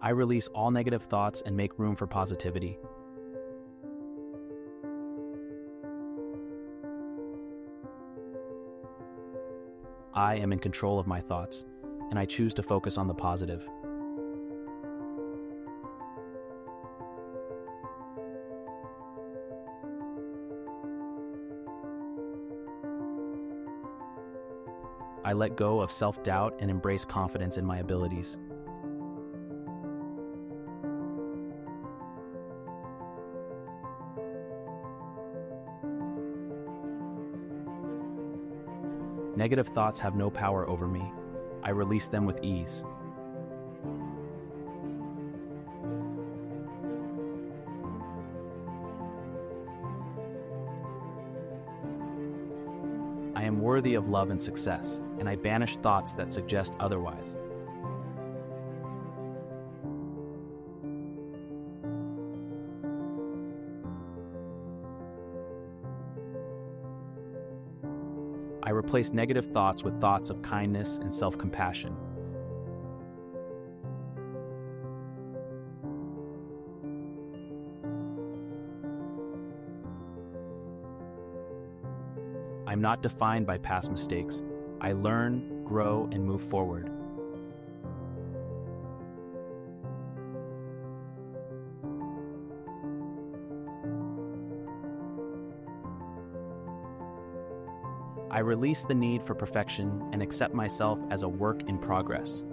I release all negative thoughts and make room for positivity. I am in control of my thoughts, and I choose to focus on the positive. I let go of self doubt and embrace confidence in my abilities. Negative thoughts have no power over me. I release them with ease. I am worthy of love and success, and I banish thoughts that suggest otherwise. I replace negative thoughts with thoughts of kindness and self compassion. I'm not defined by past mistakes. I learn, grow, and move forward. I release the need for perfection and accept myself as a work in progress.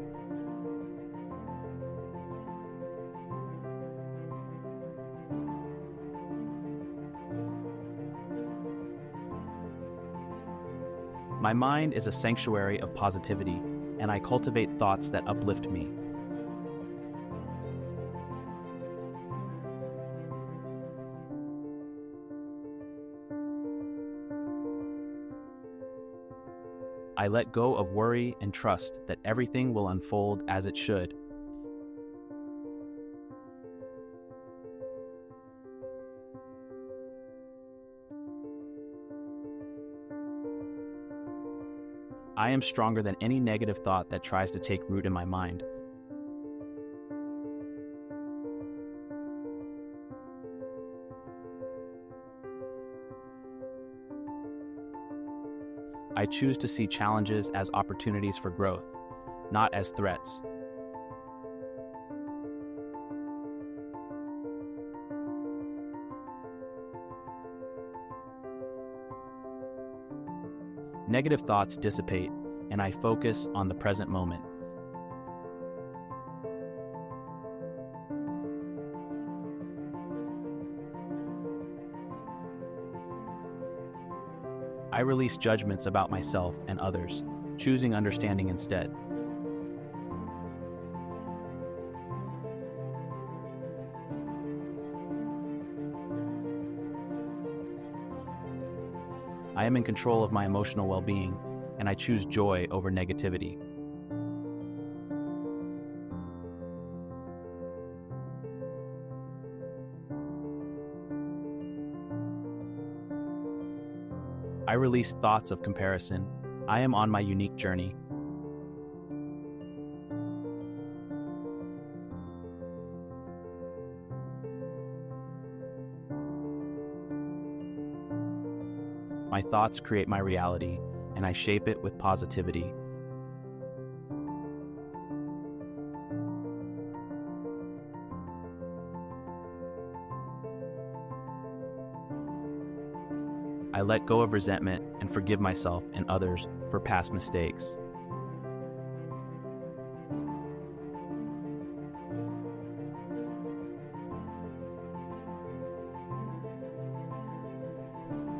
My mind is a sanctuary of positivity, and I cultivate thoughts that uplift me. I let go of worry and trust that everything will unfold as it should. I am stronger than any negative thought that tries to take root in my mind. I choose to see challenges as opportunities for growth, not as threats. Negative thoughts dissipate, and I focus on the present moment. I release judgments about myself and others, choosing understanding instead. I am in control of my emotional well being, and I choose joy over negativity. I release thoughts of comparison. I am on my unique journey. My thoughts create my reality, and I shape it with positivity. I let go of resentment and forgive myself and others for past mistakes.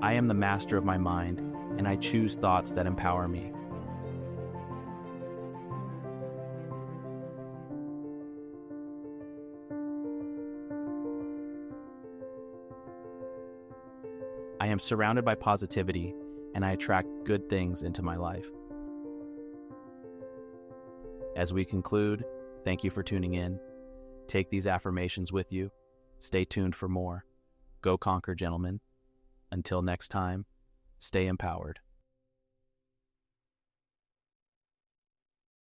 I am the master of my mind, and I choose thoughts that empower me. I am surrounded by positivity, and I attract good things into my life. As we conclude, thank you for tuning in. Take these affirmations with you. Stay tuned for more. Go conquer, gentlemen. Until next time, stay empowered.